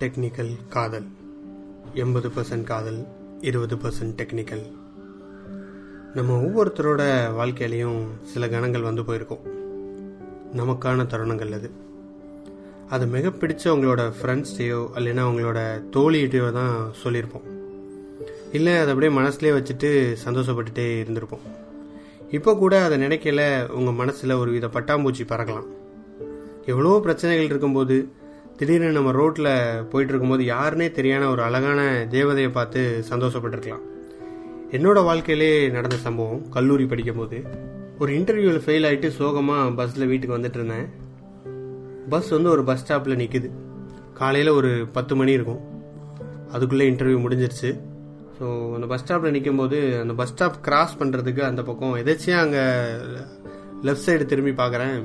Technical காதல். எண்பது percent காதல் இருபது பர்சன்ட் டெக்னிக்கல் நம்ம ஒவ்வொருத்தரோட வாழ்க்கையிலையும் சில கணங்கள் வந்து போயிருக்கோம். நமக்கான தருணங்கள் அது. அது மிக பிடிச்ச உங்களோட ஃப்ரெண்ட்ஸ்டையோ இல்லைன்னா உங்களோட தோழிகிட்டையோ தான் சொல்லியிருப்போம். இல்லை அதை அப்படியே மனசுலேயே வச்சுட்டு சந்தோஷப்பட்டுட்டே இருந்திருப்போம். இப்போ கூட அதை நினைக்கல உங்கள் மனசில் ஒரு வித பட்டாம்பூச்சி பறக்கலாம். எவ்வளோ பிரச்சனைகள் இருக்கும்போது திடீர்னு நம்ம ரோட்டில் போயிட்டு இருக்கும்போது யாருனே தெரியாத ஒரு அழகான தேவதையை பார்த்து சந்தோஷப்பட்டிருக்கலாம். என்னோட வாழ்க்கையிலே நடந்த சம்பவம் கல்லூரி படிக்கும்போது. ஒரு இன்டர்வியூவில் ஃபெயில் ஆகிட்டு சோகமாக பஸ்ஸில் வீட்டுக்கு வந்துட்டு இருந்தேன். பஸ் வந்து ஒரு பஸ் ஸ்டாப்பில் நிற்குது காலையில் ஒரு பத்து மணி இருக்கும். அதுக்குள்ளே இன்டர்வியூ முடிஞ்சிருச்சு. ஸோ அந்த பஸ் ஸ்டாப்பில் நிற்கும்போது அந்த பஸ் ஸ்டாப் கிராஸ் பண்ணுறதுக்கு அந்த பக்கம் எதாச்சியாக அங்கே லெஃப்ட் சைடு திரும்பி பார்க்குறேன்.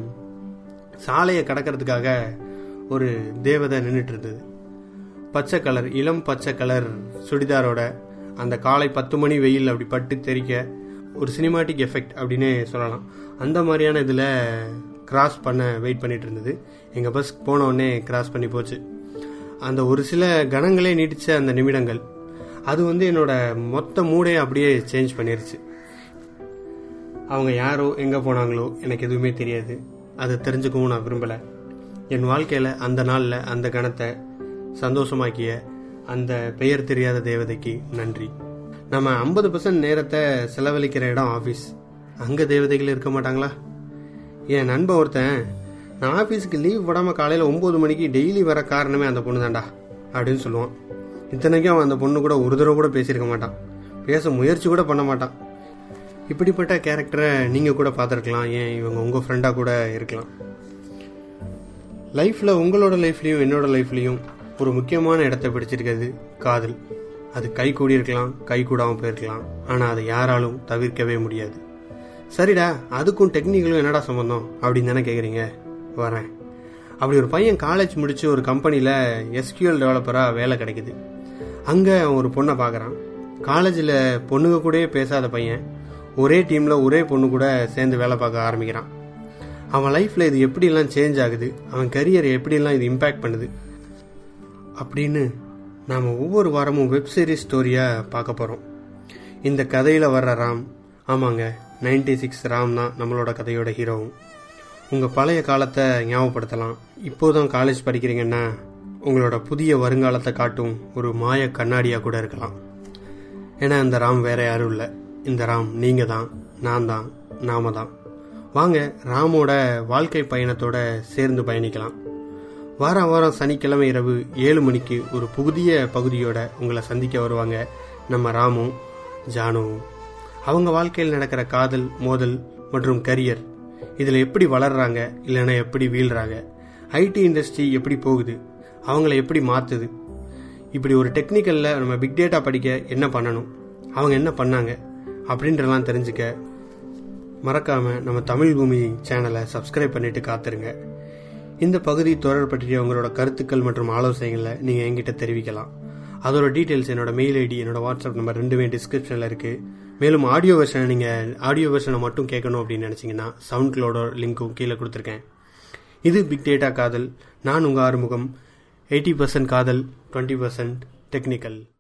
சாலையை கடக்கிறதுக்காக ஒரு தேவதை நின்றுட்டு இருந்தது பச்சை கலர் இளம் பச்சை கலர் சுடிதாரோட அந்த காலை பத்து மணி வெயில் அப்படி பட்டு தெரிக்க ஒரு சினிமாட்டிக் எஃபெக்ட் அப்படின்னே சொல்லலாம். அந்த மாதிரியான இதில் கிராஸ் பண்ண வெயிட் பண்ணிட்டு இருந்தது எங்கள் பஸ் போன உடனே கிராஸ் பண்ணி போச்சு. அந்த ஒரு சில கணங்களே நீடித்த அந்த நிமிடங்கள் அது வந்து என்னோட மொத்த மூடே அப்படியே சேஞ்ச் பண்ணிருச்சு. அவங்க யாரோ எங்கே போனாங்களோ எனக்கு எதுவுமே தெரியாது. அதை தெரிஞ்சுக்கவும் நான் விரும்பலை. என் வாழ்க்கையில் அந்த நாளில் அந்த கணத்தை சந்தோஷமாக்கிய அந்த பெயர் தெரியாத தேவதைக்கு நன்றி. நம்ம ஐம்பது பர்சன்ட் நேரத்தை செலவழிக்கிற இடம் ஆஃபீஸ் அங்கே தேவதைகள் இருக்க மாட்டாங்களா? என் நண்பன் ஒருத்தன் நான் ஆஃபீஸுக்கு லீவ் விடாமல் காலையில் ஒம்பது மணிக்கு டெய்லி வர காரணமே அந்த பொண்ணு தான்டா அப்படின்னு சொல்லுவான். இத்தனைக்கும் அவன் அந்த பொண்ணு கூட ஒரு தடவை கூட பேசியிருக்க மாட்டான். பேச முயற்சி கூட பண்ண மாட்டான். இப்படிப்பட்ட கேரக்டரை நீங்கள் கூட பார்த்துருக்கலாம். ஏன் இவங்க உங்கள் ஃப்ரெண்டாக கூட இருக்கலாம். லைஃப்பில் உங்களோட லைஃப்லையும் என்னோட லைஃப்லையும் ஒரு முக்கியமான இடத்த பிடிச்சிருக்கிறது காதல். அது கை கூடி இருக்கலாம் கை கூடாமல் போயிருக்கலாம். ஆனால் அதை யாராலும் தவிர்க்கவே முடியாது. சரிடா அதுக்கும் டெக்னிக்கலும் என்னடா சம்மந்தம் அப்படின்னு தானே கேட்குறீங்க வரேன். அப்படி ஒரு பையன் காலேஜ் முடிச்சு ஒரு கம்பெனியில் எஸ்கியூஎல் டெவலப்பராக வேலை கிடைக்குது. அங்கே அவன் ஒரு பொண்ணை பார்க்குறான் காலேஜில் பொண்ணுங்க கூடயே பேசாத பையன் ஒரே டீமில் ஒரே பொண்ணு கூட சேர்ந்து வேலை பார்க்க ஆரம்பிக்கிறான். அவன் லைஃப்பில் இது எப்படிலாம் சேஞ்ச் ஆகுது அவன் கரியரை எப்படிலாம் இது இம்பேக்ட் பண்ணுது அப்படின்னு நாம் ஒவ்வொரு வாரமும் வெப் சீரிஸ் ஸ்டோரியாக பார்க்க போகிறோம் இந்த கதையில் வர்ற ராம் ஆமாங்க நைன்டி சிக்ஸ் ராம் தான் நம்மளோட கதையோட ஹீரோவும் உங்கள் பழைய காலத்தை ஞாபகப்படுத்தலாம். இப்போதான் காலேஜ் படிக்கிறீங்கன்னா உங்களோட புதிய வருங்காலத்தை காட்டும் ஒரு மாய கண்ணாடியாக கூட இருக்கலாம். ஏன்னா இந்த ராம் வேற யாரும் இல்லை. இந்த ராம் நீங்கள் தான் நான் தான் நாம தான் வாங்க ராமோட வாழ்க்கை பயணத்தோட சேர்ந்து பயணிக்கலாம். வாரம் வாரம் சனிக்கிழமை இரவு ஏழு மணிக்கு ஒரு புதிய பகுதியோட உங்களை சந்திக்க வருவாங்க நம்ம ராமும் ஜானுவும் அவங்க வாழ்க்கையில் நடக்கிற காதல் மோதல் மற்றும் கரியர் இதில் எப்படி வளர்றாங்க இல்லைன்னா எப்படி வீழ்றாங்க? ஐடி இண்டஸ்ட்ரி எப்படி போகுது? அவங்கள எப்படி மாற்றுது இப்படி ஒரு டெக்னிக்கலில் நம்ம பிக் டேட்டா படிக்க என்ன பண்ணணும்? அவங்க என்ன பண்ணாங்க? அப்படின்றலாம் தெரிஞ்சுக்க மறக்காம நம்ம தமிழ் பூமி சேனலை சப்ஸ்கிரைப் பண்ணிட்டு காத்துருங்க. இந்த பகுதி தொடர் பற்றிய உங்களோட கருத்துக்கள் மற்றும் ஆலோசனைகளை நீங்கள் என்கிட்ட தெரிவிக்கலாம். அதோட டீட்டெயில்ஸ் என்னோட மெயில் ஐடி என்னோட வாட்ஸ்அப் நம்பர் ரெண்டுமே டிஸ்கிரிப்ஷனில் இருக்குது மேலும் ஆடியோ வெர்ஷனை நீங்கள் ஆடியோ வெர்ஷனை மட்டும் கேட்கணும் அப்படின்னு நினச்சிங்கன்னா சவுண்ட் கிளோட லிங்க்கும் கீழே கொடுத்துருக்கேன். இது பிக் டேட்டா காதல். நான் உங்கள் ஆறுமுகம். எயிட்டி பர்சன்ட் காதல் டுவெண்ட்டி பர்சன்ட் டெக்னிக்கல்